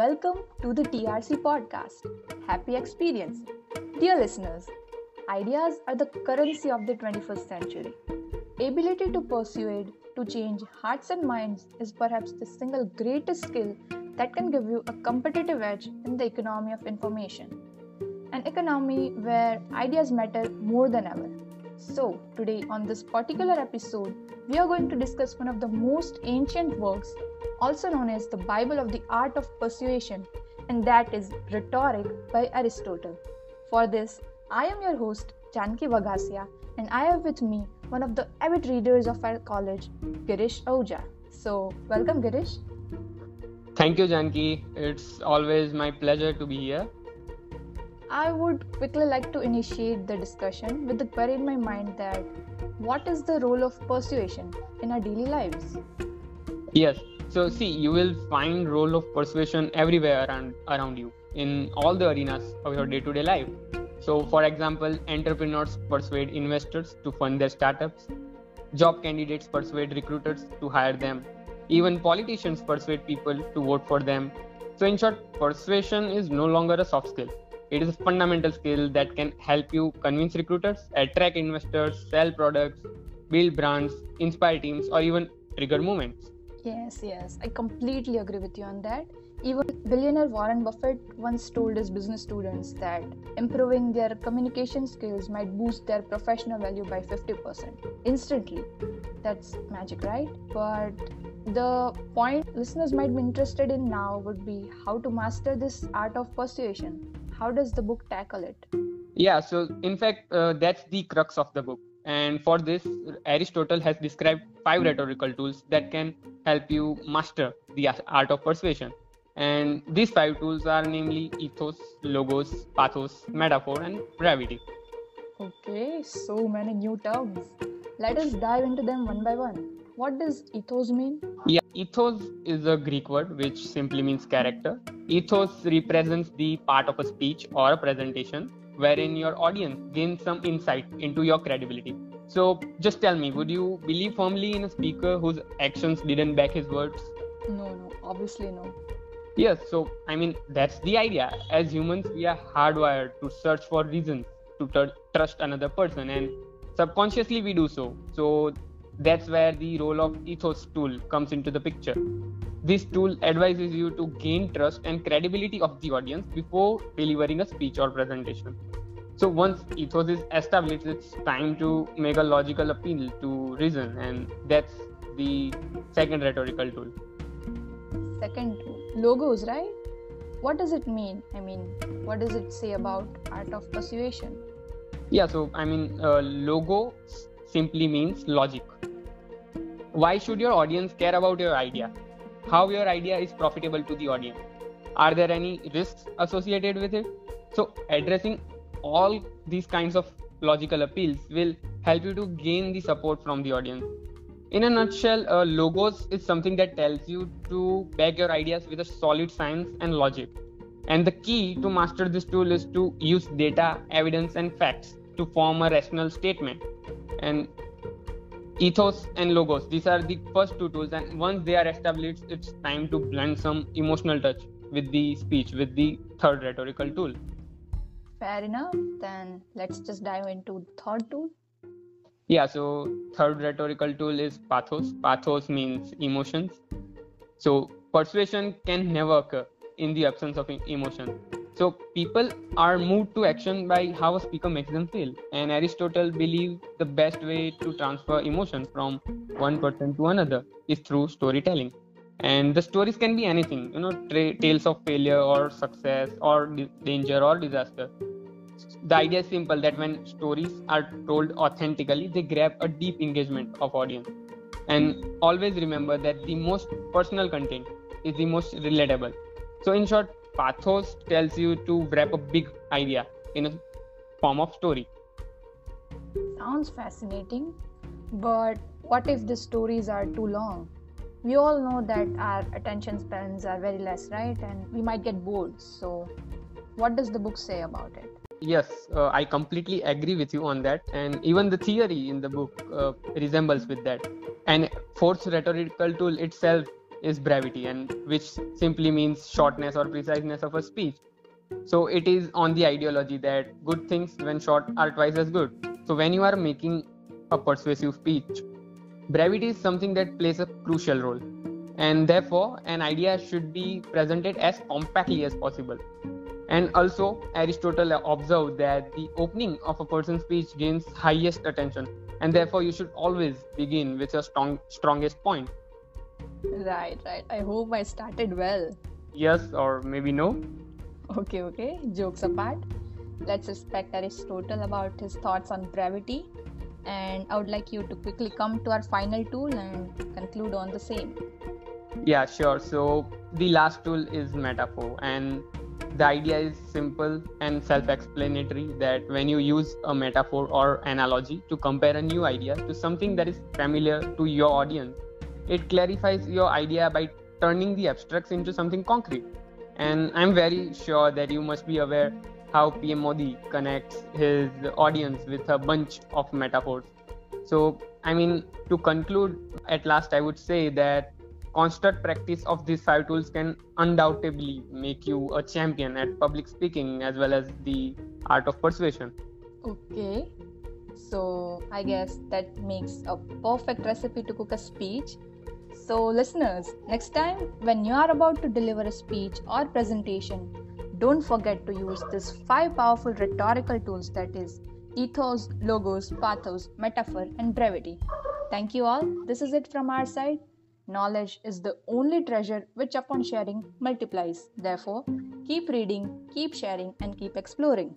Welcome to the TRC podcast. Happy experience. Dear listeners, ideas are the currency of the 21st century. Ability to persuade, to change hearts and minds is perhaps the single greatest skill that can give you a competitive edge in the economy of information. An economy where ideas matter more than ever. So, today on this particular episode, we are going to discuss one of the most ancient works, also known as the Bible of the Art of Persuasion, and that is Rhetoric by Aristotle. For this, I am your host, Janki Vagasia, and I have with me one of the avid readers of our college, Girish Ahuja. So, welcome, Girish. Thank you, Janki. It's always my pleasure to be here. I would quickly like to initiate the discussion with the query in my mind that what is the role of persuasion in our daily lives? Yes. So see, you will find role of persuasion everywhere around around you in all the arenas of your day-to-day life. So, for example, entrepreneurs persuade investors to fund their startups. Job candidates persuade recruiters to hire them. Even politicians persuade people to vote for them. So, in short, persuasion is no longer a soft skill it is a fundamental skill that can help you convince recruiters, attract investors, sell products, build brands, inspire teams, or even trigger movements. Yes, yes, I completely agree with you on that. Even billionaire Warren Buffett once told his business students that improving their communication skills might boost their professional value by 50% instantly. That's magic, right? But the point listeners might be interested in now would be how to master this art of persuasion how does the book tackle it yeah so in fact uh, that's the crux of the book and for this aristotle has described five rhetorical tools that can help you master the art of persuasion. And these five tools are namely ethos logos pathos metaphor and brevity okay so many new terms. Let us dive into them one by one what does ethos mean? Yeah ethos is a greek word which simply means character. Ethos represents the part of a speech or a presentation wherein your audience gains some insight into your credibility. So just tell me would you believe firmly in a speaker whose actions didn't back his words? No no obviously no. Yes so i mean that's the idea. As humans we are hardwired to search for reasons to t- trust another person and subconsciously we do so. So that's where the role of ethos tool comes into the picture. This tool advises you to gain trust and credibility of the audience before delivering a speech or presentation. So once ethos is established it's time to make a logical appeal to reason and that's the second rhetorical tool. Second tool. Logos right? What does it mean? I mean what does it say about art of persuasion? Yeah so i mean uh, logo simply means logic. Why should your audience care about your idea? How your idea is profitable to the audience? Are there any risks associated with it? So addressing all these kinds of logical appeals will help you to gain the support from the audience. In a nutshell uh, logos is something that tells you to back your ideas with a solid science and logic. And the key to master this tool is to use data evidence and facts to form a rational statement and ethos and logos. These are the first two tools and once they are established it's time to blend some emotional touch with the speech with the third rhetorical tool. Fair enough. Then let's just dive into third tool. Yeah so third rhetorical tool is pathos. Pathos means emotions. So persuasion can never occur in the absence of emotion so people are moved to action by how a speaker makes them feel. And Aristotle believed the best way to transfer emotion from one person to another is through storytelling. And the stories can be anything, you know, tra- tales of failure or success or di- danger or disaster. The idea is simple that when stories are told authentically, they grab a deep engagement of audience. And always remember that the most personal content is the most relatable. So, in short, pathos tells you to wrap a big idea in a form of story. Sounds fascinating, but what if the stories are too long? We all know that our attention spans are very less, right? And we might get bored. So, what does the book say about it? Yes, uh, I completely agree with you on that. And even the theory in the book uh, resembles with that. And fourth rhetorical tool itself is brevity, and which simply means shortness or preciseness of a speech. So it is on the ideology that good things, when short, are twice as good. So when you are making a persuasive speech, brevity is something that plays a crucial role, and therefore an idea should be presented as compactly as possible. And also, Aristotle observed that the opening of a person's speech gains highest attention, and therefore you should always begin with your strong, strongest point. Right, right. I hope I started well. Yes, or maybe no. Okay, okay. Jokes apart, let's respect Aristotle about his thoughts on brevity. And I would like you to quickly come to our final tool and conclude on the same. Yeah, sure. So the last tool is metaphor, and the idea is simple and self explanatory that when you use a metaphor or analogy to compare a new idea to something that is familiar to your audience, it clarifies your idea by turning the abstracts into something concrete and I'm very sure that you must be aware how PM Modi connects his audience with a bunch of metaphors. So, I mean, to conclude, at last, I would say that constant practice of these five tools can undoubtedly make you a champion at public speaking as well as the art of persuasion. Okay, so I guess that makes a perfect recipe to cook a speech so, listeners, next time when you are about to deliver a speech or presentation, don't forget to use these five powerful rhetorical tools that is ethos, logos, pathos, metaphor, and brevity. Thank you all. This is it from our side. Knowledge is the only treasure which, upon sharing, multiplies. Therefore, keep reading, keep sharing, and keep exploring.